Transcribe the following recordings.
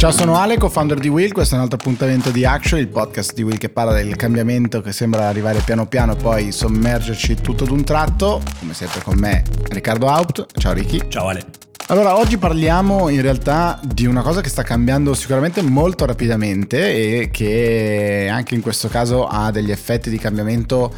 Ciao, sono Ale, co-founder di Will, questo è un altro appuntamento di Action, il podcast di Will che parla del cambiamento che sembra arrivare piano piano e poi sommergerci tutto d'un tratto, come sempre con me Riccardo Haupt. Ciao Ricky. Ciao Ale. Allora, oggi parliamo in realtà di una cosa che sta cambiando sicuramente molto rapidamente e che anche in questo caso ha degli effetti di cambiamento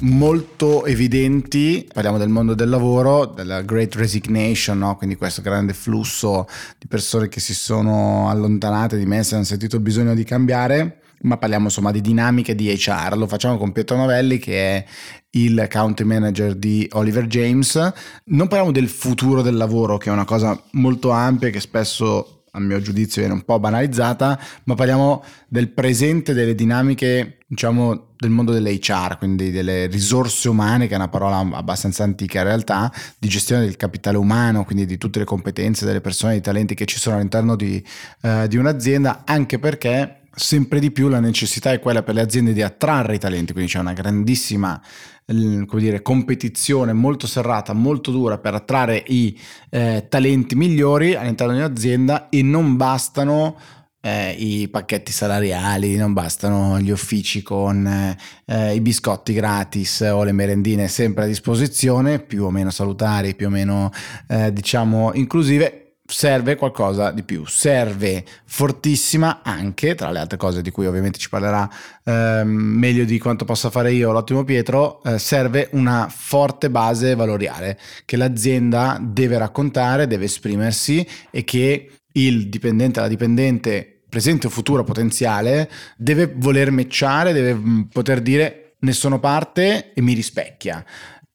molto evidenti, parliamo del mondo del lavoro, della Great Resignation, no? quindi questo grande flusso di persone che si sono allontanate, dimesse, hanno sentito bisogno di cambiare, ma parliamo insomma di dinamiche di HR, lo facciamo con Pietro Novelli che è il country manager di Oliver James, non parliamo del futuro del lavoro che è una cosa molto ampia che spesso a mio giudizio viene un po' banalizzata, ma parliamo del presente, delle dinamiche, diciamo, del mondo dell'HR, quindi delle risorse umane, che è una parola abbastanza antica in realtà, di gestione del capitale umano, quindi di tutte le competenze delle persone, dei talenti che ci sono all'interno di, uh, di un'azienda, anche perché sempre di più la necessità è quella per le aziende di attrarre i talenti, quindi c'è una grandissima dire, competizione molto serrata, molto dura per attrarre i eh, talenti migliori all'interno di un'azienda e non bastano eh, i pacchetti salariali, non bastano gli uffici con eh, i biscotti gratis o le merendine sempre a disposizione, più o meno salutari, più o meno eh, diciamo inclusive serve qualcosa di più, serve fortissima anche, tra le altre cose di cui ovviamente ci parlerà eh, meglio di quanto possa fare io l'ottimo Pietro, eh, serve una forte base valoriale che l'azienda deve raccontare, deve esprimersi e che il dipendente, la dipendente presente o futuro potenziale deve voler matchare, deve mm, poter dire ne sono parte e mi rispecchia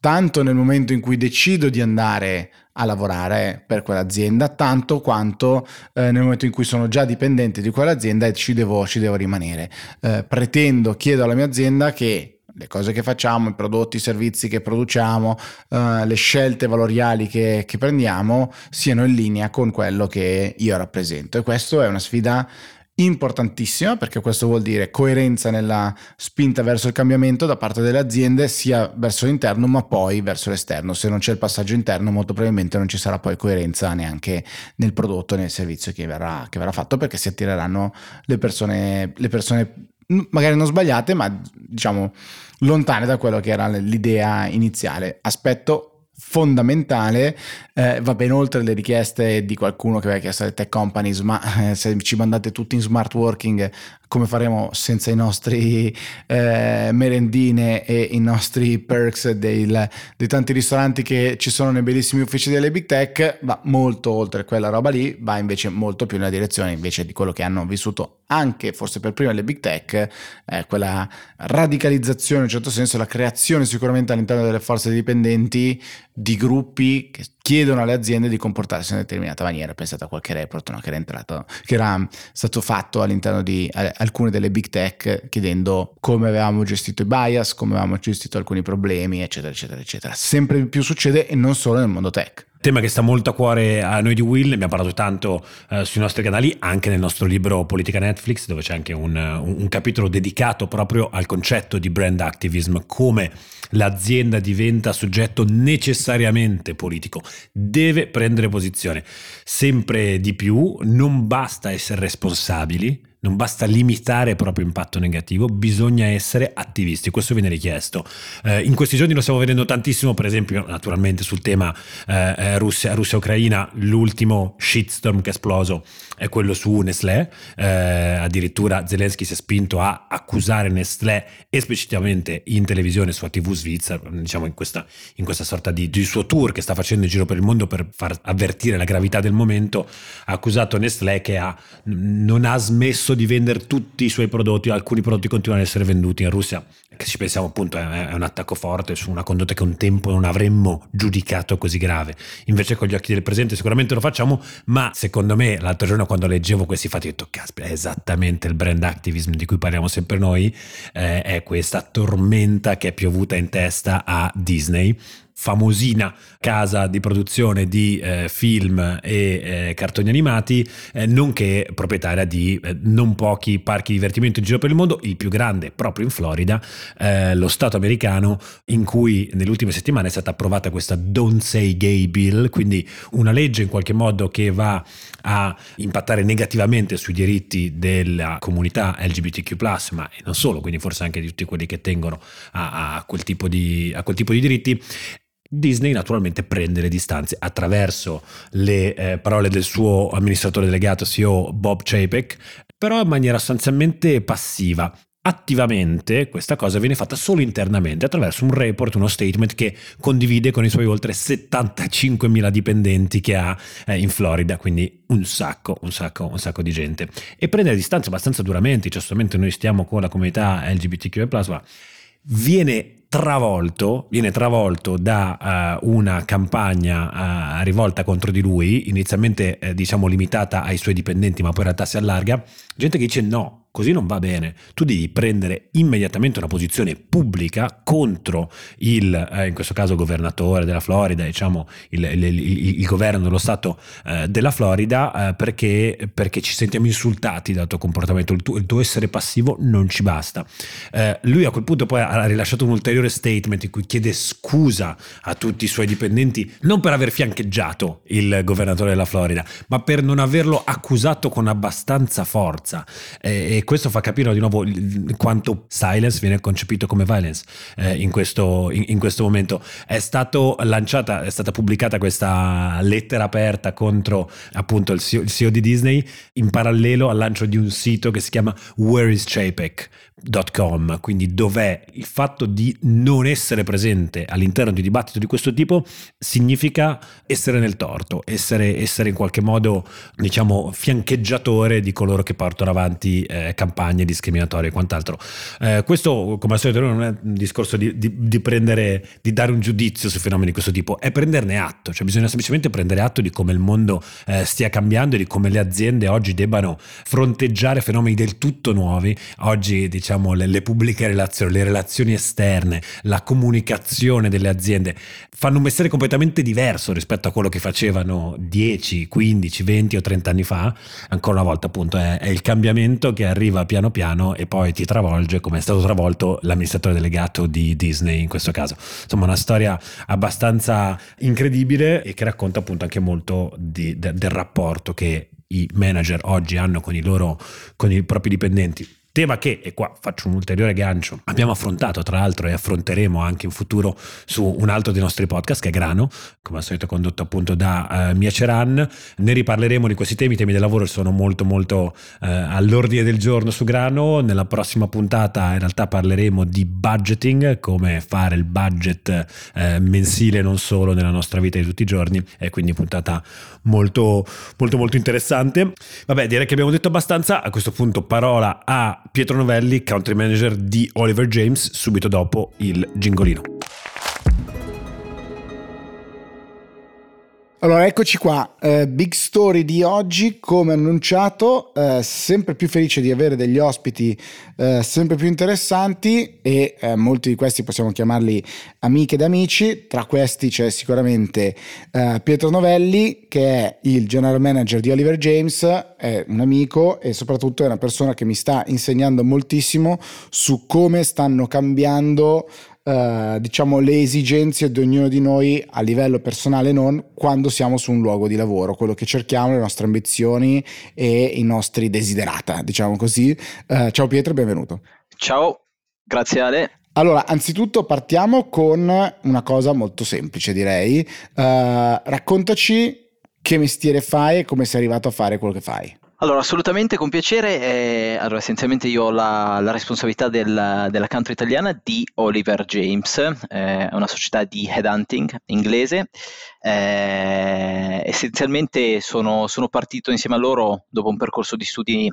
tanto nel momento in cui decido di andare a lavorare per quell'azienda, tanto quanto eh, nel momento in cui sono già dipendente di quell'azienda e ci devo, ci devo rimanere. Eh, pretendo, chiedo alla mia azienda che le cose che facciamo, i prodotti, i servizi che produciamo, eh, le scelte valoriali che, che prendiamo siano in linea con quello che io rappresento. E questo è una sfida importantissima perché questo vuol dire coerenza nella spinta verso il cambiamento da parte delle aziende sia verso l'interno ma poi verso l'esterno. Se non c'è il passaggio interno molto probabilmente non ci sarà poi coerenza neanche nel prodotto nel servizio che verrà, che verrà fatto perché si attireranno le persone, le persone magari non sbagliate ma diciamo lontane da quello che era l'idea iniziale. Aspetto fondamentale, eh, va ben oltre le richieste di qualcuno che aveva chiesto alle tech companies, ma eh, se ci mandate tutti in smart working come faremo senza i nostri eh, merendine e i nostri perks del, dei tanti ristoranti che ci sono nei bellissimi uffici delle big tech, va molto oltre quella roba lì, va invece molto più nella direzione invece di quello che hanno vissuto anche forse per prima le big tech, eh, quella radicalizzazione in un certo senso, la creazione sicuramente all'interno delle forze dipendenti di gruppi che chiedono alle aziende di comportarsi in una determinata maniera. Pensate a qualche report no, che, era entrato, che era stato fatto all'interno di alcune delle big tech chiedendo come avevamo gestito i bias, come avevamo gestito alcuni problemi, eccetera, eccetera, eccetera. Sempre più succede e non solo nel mondo tech tema che sta molto a cuore a noi di Will, ne abbiamo parlato tanto eh, sui nostri canali, anche nel nostro libro Politica Netflix, dove c'è anche un, un, un, capitolo dedicato proprio al concetto di brand activism, come l'azienda diventa soggetto necessariamente politico, deve prendere posizione. Sempre di più, non basta essere responsabili, non basta limitare il proprio impatto negativo, bisogna essere attivisti, questo viene richiesto. Eh, in questi giorni lo stiamo vedendo tantissimo, per esempio, naturalmente sul tema eh, eh Russia, Russia-Ucraina, l'ultimo shitstorm che è esploso è quello su Nestlé, eh, addirittura Zelensky si è spinto a accusare Nestlé esplicitamente in televisione sulla TV svizzera, diciamo in questa, in questa sorta di, di, suo tour che sta facendo in giro per il mondo per far avvertire la gravità del momento, ha accusato Nestlé che ha, non ha smesso di vendere tutti i suoi prodotti, alcuni prodotti continuano ad essere venduti in Russia, che ci pensiamo appunto è, un attacco forte su una condotta che un tempo non avremmo giudicato così grave. Invece con gli occhi del presente sicuramente lo facciamo, ma secondo me l'altro giorno quando leggevo questi fatti ho detto, caspita, è esattamente il brand activism di cui parliamo sempre noi, eh, è questa tormenta che è piovuta in testa a Disney famosina casa di produzione di eh, film e eh, cartoni animati, eh, nonché proprietaria di eh, non pochi parchi di divertimento in giro per il mondo, il più grande proprio in Florida, eh, lo Stato americano in cui nelle ultime settimane è stata approvata questa Don't Say Gay Bill, quindi una legge in qualche modo che va a impattare negativamente sui diritti della comunità LGBTQ, ma non solo, quindi forse anche di tutti quelli che tengono a, a, quel, tipo di, a quel tipo di diritti. Disney naturalmente prende le distanze attraverso le eh, parole del suo amministratore delegato CEO Bob Chapek, però in maniera sostanzialmente passiva. Attivamente questa cosa viene fatta solo internamente attraverso un report, uno statement che condivide con i suoi oltre 75.000 dipendenti che ha eh, in Florida, quindi un sacco, un sacco, un sacco di gente. E prende le distanze abbastanza duramente, cioè solamente noi stiamo con la comunità LGBTQ+, ma viene travolto, viene travolto da uh, una campagna uh, rivolta contro di lui, inizialmente uh, diciamo limitata ai suoi dipendenti, ma poi in realtà si allarga, gente che dice no, Così non va bene. Tu devi prendere immediatamente una posizione pubblica contro il, eh, in questo caso, governatore della Florida, diciamo il, il, il, il governo dello Stato eh, della Florida, eh, perché, perché, ci sentiamo insultati dal tuo comportamento. Il tuo, tuo essere passivo non ci basta. Eh, lui a quel punto poi ha rilasciato un ulteriore statement in cui chiede scusa a tutti i suoi dipendenti, non per aver fiancheggiato il governatore della Florida, ma per non averlo accusato con abbastanza forza. Eh, questo fa capire di nuovo quanto silence viene concepito come violence eh, in, questo, in, in, questo, momento. È, stato lanciata, è stata pubblicata questa lettera aperta contro appunto il CEO, il CEO di Disney in parallelo al lancio di un sito che si chiama Where is Chapek? Com, quindi dov'è il fatto di non essere presente all'interno di un dibattito di questo tipo significa essere nel torto, essere, essere in qualche modo diciamo fiancheggiatore di coloro che portano avanti eh, campagne discriminatorie e quant'altro. Eh, questo come al solito non è un discorso di, di, di, prendere, di dare un giudizio su fenomeni di questo tipo, è prenderne atto, cioè bisogna semplicemente prendere atto di come il mondo eh, stia cambiando e di come le aziende oggi debbano fronteggiare fenomeni del tutto nuovi. Oggi diciamo le, le, pubbliche relazioni, le relazioni esterne, la comunicazione delle aziende fanno un mestiere completamente diverso rispetto a quello che facevano 10, 15, 20 o 30 anni fa. Ancora una volta, appunto, è, è il cambiamento che arriva piano piano e poi ti travolge, come è stato travolto l'amministratore delegato di Disney in questo caso. Insomma, una storia abbastanza incredibile e che racconta appunto anche molto di, de, del rapporto che i manager oggi hanno con i loro con i propri dipendenti Tema che, e qua faccio un ulteriore gancio, abbiamo affrontato tra l'altro e affronteremo anche in futuro su un altro dei nostri podcast che è Grano, come al solito condotto appunto da uh, Mia Ceran. Ne riparleremo di questi temi, i temi del lavoro sono molto molto uh, all'ordine del giorno su Grano. Nella prossima puntata in realtà parleremo di budgeting, come fare il budget uh, mensile non solo nella nostra vita di tutti i giorni, e quindi puntata molto molto molto interessante. Vabbè, direi che abbiamo detto abbastanza, a questo punto parola a Pietro Novelli, country manager di Oliver James, subito dopo il gingolino. Allora, eccoci qua, eh, big story di oggi, come annunciato, eh, sempre più felice di avere degli ospiti eh, sempre più interessanti e eh, molti di questi possiamo chiamarli amiche ed amici, tra questi c'è sicuramente eh, Pietro Novelli che è il general manager di Oliver James, è un amico e soprattutto è una persona che mi sta insegnando moltissimo su come stanno cambiando eh, diciamo le esigenze di ognuno di noi a livello personale non quando siamo su un luogo di lavoro, quello che cerchiamo, le nostre ambizioni e i nostri desiderata, diciamo così. Uh, ciao Pietro, benvenuto. Ciao, grazie Ale. Allora, anzitutto partiamo con una cosa molto semplice, direi. Uh, raccontaci che mestiere fai e come sei arrivato a fare quello che fai. Allora, assolutamente con piacere. Eh, allora, essenzialmente io ho la, la responsabilità del, della country italiana di Oliver James, eh, una società di headhunting inglese. Eh, essenzialmente sono, sono partito insieme a loro dopo un percorso di studi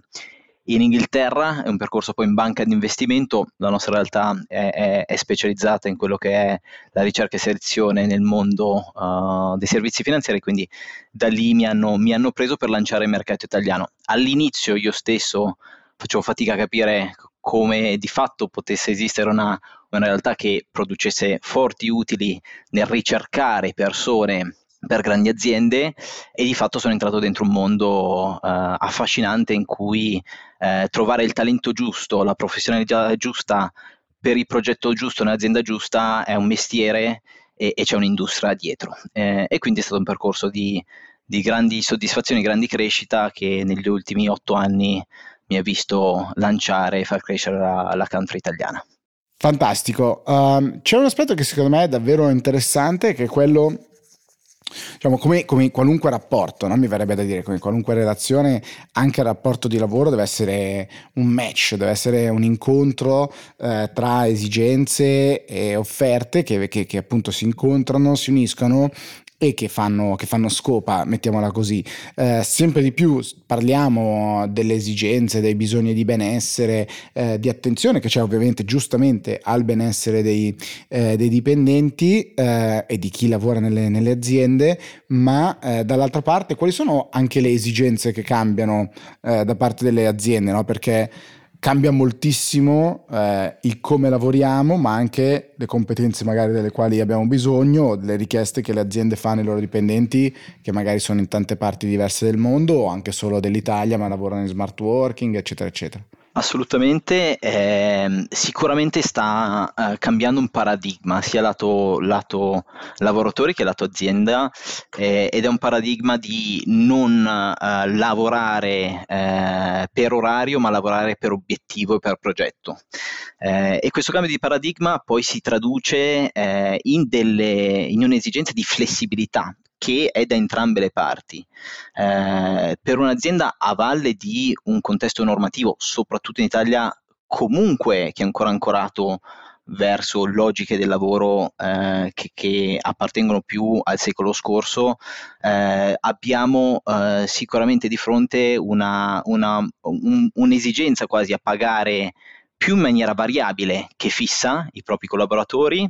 in Inghilterra, è un percorso poi in banca di investimento, la nostra realtà è, è, è specializzata in quello che è la ricerca e selezione nel mondo uh, dei servizi finanziari, quindi da lì mi hanno, mi hanno preso per lanciare il mercato italiano. All'inizio io stesso facevo fatica a capire come di fatto potesse esistere una, una realtà che producesse forti utili nel ricercare persone per grandi aziende e di fatto sono entrato dentro un mondo uh, affascinante in cui uh, trovare il talento giusto, la professionalità giusta per il progetto giusto nell'azienda giusta è un mestiere e, e c'è un'industria dietro. Eh, e quindi è stato un percorso di, di grandi soddisfazioni, grandi crescita che negli ultimi otto anni mi ha visto lanciare e far crescere la, la country italiana. Fantastico. Um, c'è un aspetto che secondo me è davvero interessante, che è quello Diciamo, come, come, qualunque rapporto, no? mi verrebbe da dire, come qualunque relazione, anche il rapporto di lavoro deve essere un match, deve essere un incontro eh, tra esigenze e offerte che, che, che appunto si incontrano, si uniscono e che fanno, che fanno scopa, mettiamola così. Eh, sempre di più parliamo delle esigenze, dei bisogni di benessere, eh, di attenzione che c'è ovviamente giustamente al benessere dei, eh, dei dipendenti eh, e di chi lavora nelle, nelle aziende, ma eh, dall'altra parte quali sono anche le esigenze che cambiano eh, da parte delle aziende? No? Perché cambia moltissimo eh, il come lavoriamo, ma anche le competenze magari delle quali abbiamo bisogno, le richieste che le aziende fanno ai loro dipendenti, che magari sono in tante parti diverse del mondo o anche solo dell'Italia, ma lavorano in smart working, eccetera, eccetera. Assolutamente, eh, sicuramente sta eh, cambiando un paradigma sia lato, lato, lavoratori che lato azienda eh, ed è un paradigma di non eh, lavorare eh, per orario ma lavorare per obiettivo e per progetto. Eh, e questo cambio di paradigma poi si traduce in, delle, in un'esigenza di flessibilità che è da entrambe le parti. Eh, per un'azienda a valle di un contesto normativo, soprattutto in Italia, comunque che è ancora ancorato verso logiche del lavoro eh, che, che, appartengono più al secolo scorso, eh, abbiamo eh, sicuramente di fronte una, una, un, un'esigenza quasi a pagare più in maniera variabile che fissa i propri collaboratori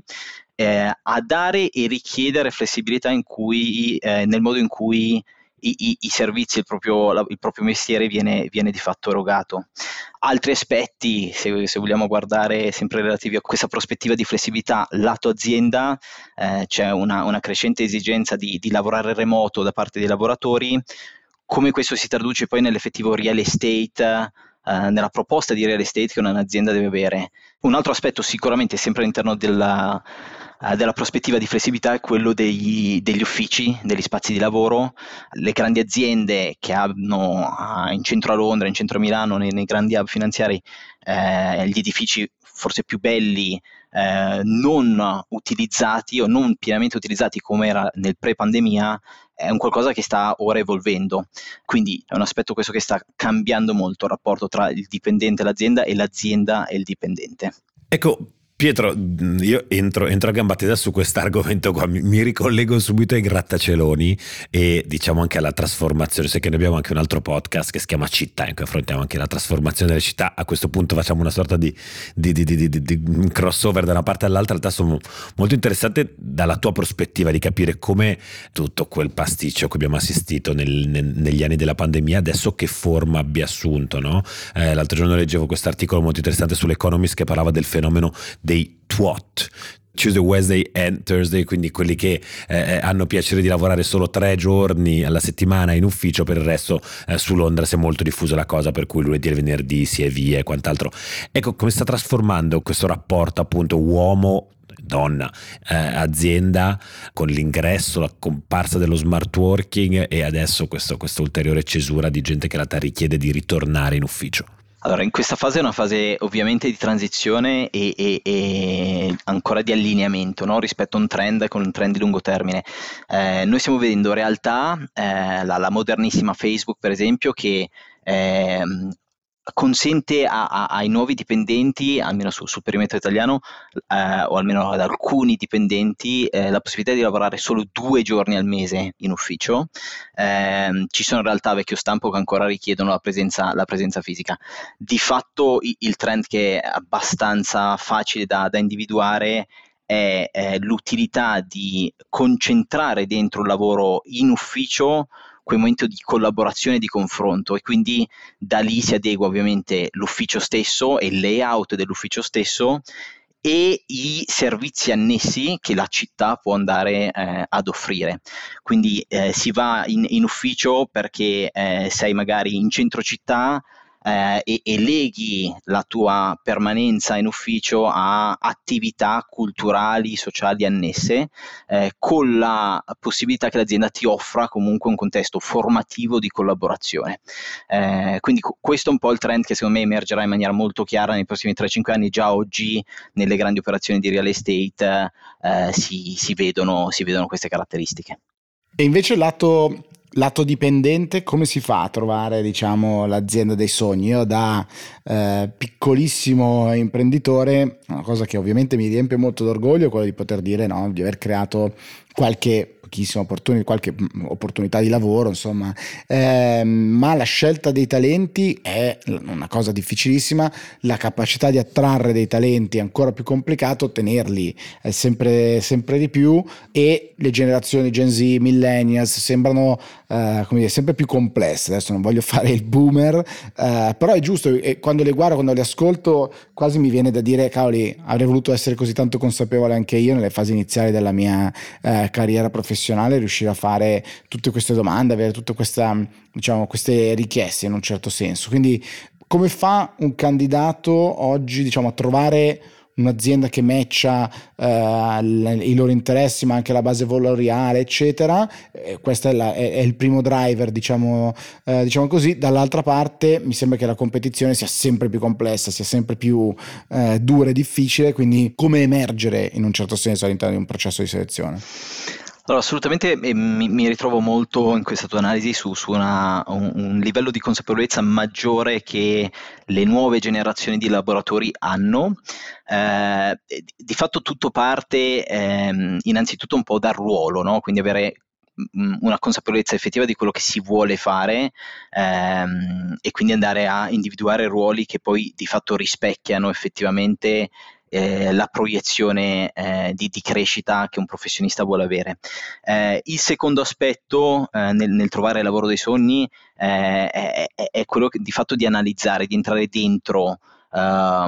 eh, a dare e richiedere flessibilità cui, eh, nel modo in cui i, i, i servizi, il proprio, la, il proprio mestiere viene, viene, di fatto erogato. Altri aspetti, se, se, vogliamo guardare sempre relativi a questa prospettiva di flessibilità, lato azienda, eh, c'è una, una, crescente esigenza di, di lavorare remoto da parte dei lavoratori, come questo si traduce poi nell'effettivo real estate, Uh, nella proposta di real estate che un'azienda deve avere. Un altro aspetto sicuramente sempre all'interno della, eh, della prospettiva di flessibilità è quello degli, degli, uffici, degli spazi di lavoro. Le grandi aziende che hanno uh, in centro a Londra, in centro a Milano, nei, nei grandi hub finanziari, eh, gli edifici forse più belli eh, non utilizzati o non pienamente utilizzati come era nel pre-pandemia è un qualcosa che sta ora evolvendo. Quindi è un aspetto questo che sta cambiando molto il rapporto tra il dipendente e l'azienda e l'azienda e il dipendente. Ecco, Pietro, io entro, entro a gamba tesa su quest'argomento qua, mi, mi, ricollego subito ai grattacieloni e diciamo anche alla trasformazione, sai che noi abbiamo anche un altro podcast che si chiama Città in cui affrontiamo anche la trasformazione delle città, a questo punto facciamo una sorta di, di, di, di crossover da una parte all'altra, in realtà sono molto interessante dalla tua prospettiva di capire come tutto quel pasticcio cui abbiamo assistito nel, nel, negli anni della pandemia adesso che forma abbia assunto. No? Eh, l'altro giorno leggevo questo articolo molto interessante sull'Economist che parlava del fenomeno dei twat, Tuesday, Wednesday and Thursday, quindi quelli che eh, eh, hanno piacere di lavorare solo tre giorni alla settimana in ufficio, per il resto eh, su Londra si è molto diffusa la cosa, per cui lunedì e venerdì si è via e quant'altro. Ecco come sta trasformando questo rapporto appunto uomo donna, eh, azienda con l'ingresso, la comparsa dello smart working e adesso questo, questa ulteriore cesura di gente che la richiede di ritornare in ufficio. Allora, in questa fase è una fase ovviamente di transizione e, e, e ancora di allineamento no? rispetto a un trend con un trend di lungo termine. Eh, noi stiamo vedendo in realtà eh, la, la, modernissima Facebook, per esempio, che eh, consente a, a, ai nuovi dipendenti, almeno sul, sul perimetro italiano, eh, o almeno ad alcuni dipendenti, eh, la possibilità di lavorare solo due giorni al mese in ufficio. Eh, ci sono realtà vecchio stampo che ancora richiedono la presenza, la presenza fisica. Di fatto il, trend che è abbastanza facile da, da individuare è l'utilità di concentrare dentro il lavoro in ufficio quel momento di collaborazione e di confronto e quindi da lì si adegua ovviamente l'ufficio stesso e il layout dell'ufficio stesso e i servizi annessi che la città può andare eh, ad offrire. Quindi eh, si va in, in ufficio perché eh, sei magari in centro città, eh, e, e, leghi la tua permanenza in ufficio a attività culturali, sociali annesse, eh, con la possibilità che l'azienda ti offra comunque un contesto formativo di collaborazione. Eh, quindi questo è un po' il trend che secondo me emergerà in maniera molto chiara nei prossimi 3-5 anni, già oggi nelle grandi operazioni di real estate eh, si, si, vedono, si vedono queste caratteristiche. E invece il lato lato dipendente, come si fa a trovare diciamo, l'azienda dei sogni? Io da eh, piccolissimo imprenditore, una cosa che ovviamente mi riempie molto d'orgoglio è quella di poter dire no, di aver creato qualche pochissime opportunità, qualche mm, opportunità di lavoro, insomma, eh, ma la scelta dei talenti è una cosa difficilissima, la capacità di attrarre dei talenti è ancora più complicato, tenerli è sempre, sempre di più e le generazioni Gen Z, millennials sembrano eh, dire, sempre più complesse, adesso non voglio fare il boomer, eh, però è giusto, e quando le guardo, quando le ascolto, quasi mi viene da dire, cavoli, avrei voluto essere così tanto consapevole anche io nelle fasi iniziali della mia eh, carriera professionale professionale riuscire a fare tutte queste domande, avere tutte questa, diciamo, queste richieste in un certo senso. Quindi come fa un candidato oggi diciamo, a trovare un'azienda che matcha eh, i loro interessi ma anche la base valoriale eccetera? Eh, questo è, è, è, il primo driver diciamo, eh, diciamo, così. Dall'altra parte mi sembra che la competizione sia sempre più complessa sia sempre più eh, dura e difficile. Quindi come emergere in un certo senso all'interno di un processo di selezione allora, assolutamente mi, mi, ritrovo molto in questa tua analisi su, su una, un, un, livello di consapevolezza maggiore che le nuove generazioni di laboratori hanno. Eh, di fatto tutto parte eh, innanzitutto un po' dal ruolo, no? quindi avere mm, una consapevolezza effettiva di quello che si vuole fare ehm, e quindi andare a individuare ruoli che poi di fatto rispecchiano effettivamente eh, la proiezione eh, di, di, crescita che un professionista vuole avere. Eh, il secondo aspetto eh, nel, nel, trovare il lavoro dei sogni eh, è, è, quello che, di fatto di analizzare, di entrare dentro Uh,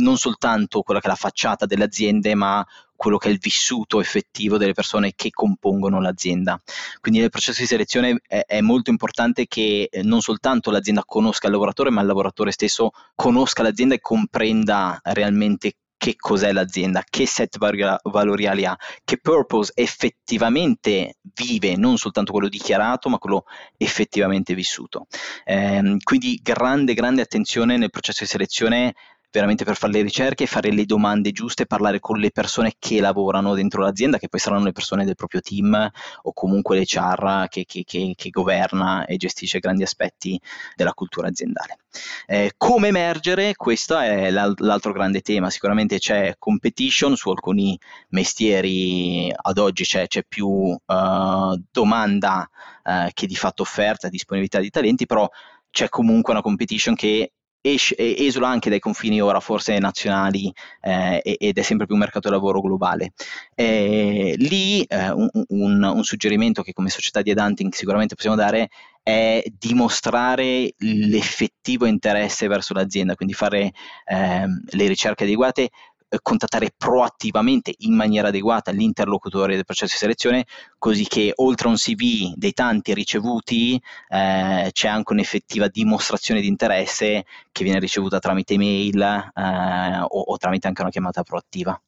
non soltanto quella che è la facciata delle aziende, ma quello che è il vissuto effettivo delle persone che compongono l'azienda. Quindi nel processo di selezione è, è, molto importante che eh, non soltanto l'azienda conosca il lavoratore, ma il lavoratore stesso conosca l'azienda e comprenda realmente che cos'è l'azienda, che set valoriali ha, che purpose effettivamente vive, non soltanto quello dichiarato, ma quello effettivamente vissuto. Eh, quindi grande, grande attenzione nel processo di selezione veramente per fare le ricerche, fare le domande giuste, parlare con le persone che lavorano dentro l'azienda, che poi saranno le persone del proprio team o comunque l'HR che, che, che, che governa e gestisce grandi aspetti della cultura aziendale. Eh, come emergere? Questo è l'altro grande tema. Sicuramente c'è competition su alcuni mestieri, ad oggi c'è, c'è più uh, domanda uh, che di fatto offerta, disponibilità di talenti, però c'è comunque una competition che esula anche dai confini ora forse nazionali eh, ed è sempre più un mercato di lavoro globale. Eh, lì eh, un, un, un, suggerimento che come società di headhunting sicuramente possiamo dare è dimostrare l'effettivo interesse verso l'azienda, quindi fare ehm, le ricerche adeguate, eh, contattare proattivamente in maniera adeguata l'interlocutore del processo di selezione, così che oltre a un CV dei tanti ricevuti eh, c'è anche un'effettiva dimostrazione di interesse che viene ricevuta tramite email eh, o, o tramite anche una chiamata proattiva.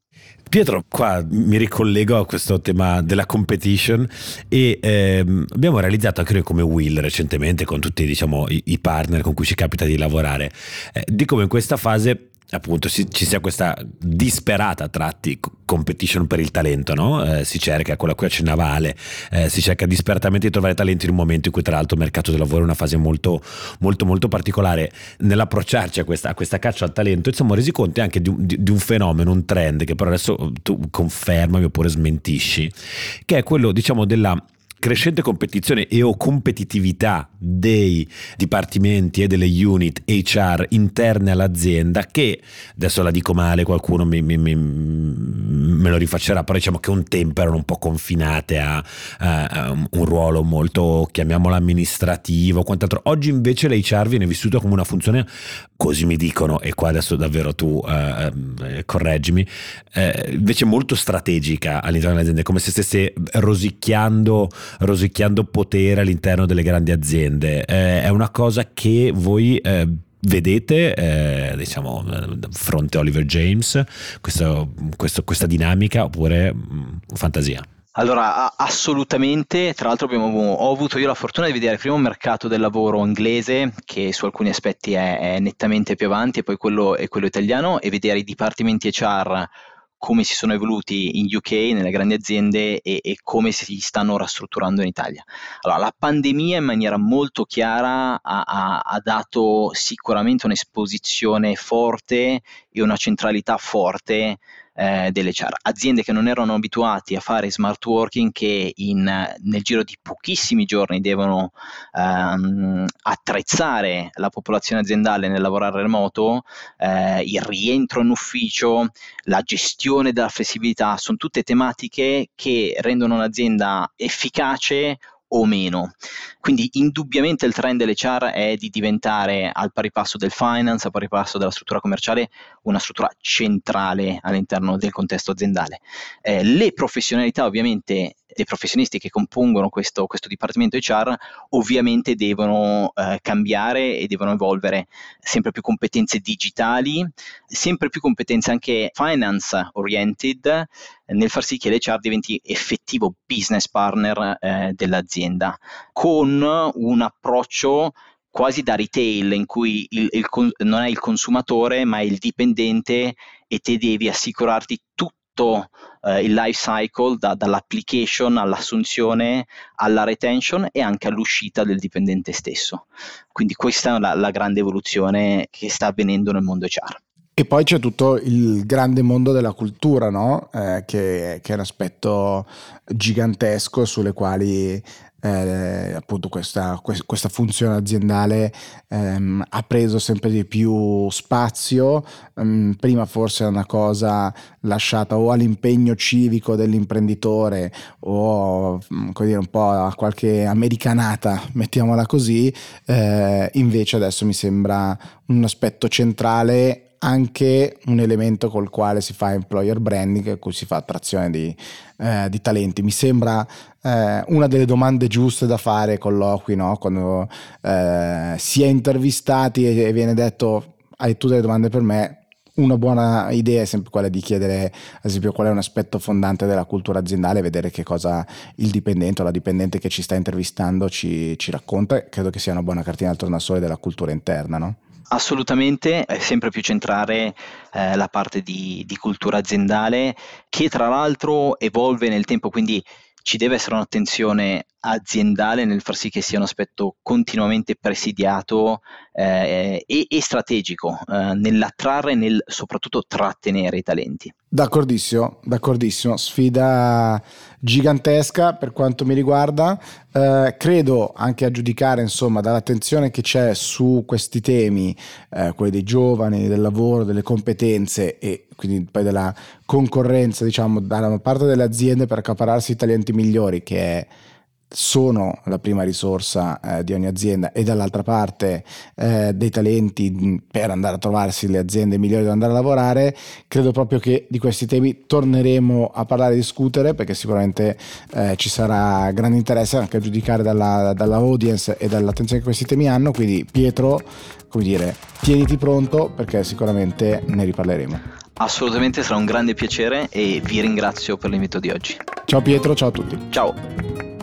Pietro, qua mi ricollego a questo tema della competition e ehm, abbiamo realizzato anche noi come Will recentemente con tutti diciamo, i, partner con cui ci capita di lavorare, eh, di come in questa fase appunto ci, ci sia questa disperata a tratti competition per il talento, no? eh, si cerca, quello a cui accennava Ale, eh, si cerca disperatamente di trovare talento in un momento in cui tra l'altro il mercato del lavoro è una fase molto molto molto particolare. Nell'approcciarci a questa, a questa caccia al talento siamo resi conto anche di di, di un, fenomeno, un trend che però adesso tu confermami oppure smentisci, che è quello diciamo della crescente competizione e o competitività dei dipartimenti e delle unit HR interne all'azienda che, adesso la dico male, qualcuno mi, mi, mi, me lo rifaccerà, però diciamo che un tempo erano un po' confinate a, a, a un ruolo molto, chiamiamolo amministrativo, quant'altro. Oggi invece l'HR viene vissuto come una funzione, così mi dicono, e qua adesso davvero tu eh, eh, correggimi, eh, invece molto strategica all'interno delle aziende, come se stesse rosicchiando, rosicchiando potere all'interno delle grandi aziende. Eh, è una cosa che voi eh, vedete eh, diciamo fronte a Oliver James questo, questo, questa dinamica oppure mh, mm, fantasia? Allora, assolutamente, tra l'altro abbiamo, ho avuto io la fortuna di vedere prima un mercato del lavoro inglese che su alcuni aspetti è, è nettamente più avanti e poi quello, quello italiano e vedere i dipartimenti HR come si sono evoluti in UK, nelle grandi aziende e, e, come si stanno rastrutturando in Italia. Allora, la pandemia in maniera molto chiara ha, ha, ha dato sicuramente un'esposizione forte e una centralità forte eh, delle CHAR. Aziende che non erano abituate a fare smart working che in, nel giro di pochissimi giorni devono ehm, attrezzare la popolazione aziendale nel lavorare remoto, eh, il rientro in ufficio, la gestione della flessibilità, sono tutte tematiche che rendono un'azienda efficace o meno. Quindi indubbiamente il trend dell'HR è di diventare al pari passo del finance, al pari passo della struttura commerciale, una struttura centrale all'interno del contesto aziendale. Eh, le professionalità ovviamente dei professionisti che compongono questo, questo dipartimento HR ovviamente devono eh, cambiare e devono evolvere sempre più competenze digitali, sempre più competenze anche finance oriented nel far sì che l'HR diventi effettivo business partner eh, dell'azienda con un approccio quasi da retail in cui il, il, non è il consumatore ma è il dipendente e te devi assicurarti tutto tutto eh, il life cycle da, dall'application all'assunzione alla retention e anche all'uscita del dipendente stesso. Quindi questa è la, la grande evoluzione che sta avvenendo nel mondo HR. E poi c'è tutto il grande mondo della cultura, no? eh, che, che, è un aspetto gigantesco sulle quali eh, appunto questa, questa, funzione aziendale ehm, ha preso sempre di più spazio, ehm, prima forse era una cosa lasciata o all'impegno civico dell'imprenditore o mm, dire, un po' a qualche americanata, mettiamola così, eh, invece adesso mi sembra un aspetto centrale anche un elemento col quale si fa employer branding, con cui si fa attrazione di, eh, di talenti. Mi sembra eh, una delle domande giuste da fare ai colloqui, no? quando eh, si è intervistati e, e viene detto hai tu delle domande per me, una buona idea è sempre quella di chiedere, ad esempio, qual è un aspetto fondante della cultura aziendale, vedere che cosa il dipendente o la dipendente che ci sta intervistando ci, ci racconta. Credo che sia una buona cartina al tornasole della cultura interna, no? Assolutamente, è sempre più centrare eh, la parte di, di cultura aziendale che tra l'altro evolve nel tempo, quindi ci deve essere un'attenzione aziendale nel far sì che sia un aspetto continuamente presidiato eh, e, e, strategico eh, nell'attrarre e nel soprattutto trattenere i talenti. D'accordissimo, d'accordissimo, sfida gigantesca per quanto mi riguarda, eh, credo anche a giudicare insomma dall'attenzione che c'è su questi temi, eh, quelli dei giovani, del lavoro, delle competenze e quindi poi della concorrenza diciamo dalla parte delle aziende per accapararsi i talenti migliori che è sono la prima risorsa eh, di ogni azienda e dall'altra parte eh, dei talenti per andare a trovarsi le aziende migliori da andare a lavorare, credo proprio che di questi temi torneremo a parlare e discutere perché sicuramente eh, ci sarà grande interesse anche a giudicare dalla, dalla audience e dall'attenzione che questi temi hanno, quindi Pietro, come dire, tieniti pronto perché sicuramente ne riparleremo. Assolutamente sarà un grande piacere e vi ringrazio per l'invito di oggi. Ciao Pietro, ciao a tutti. Ciao.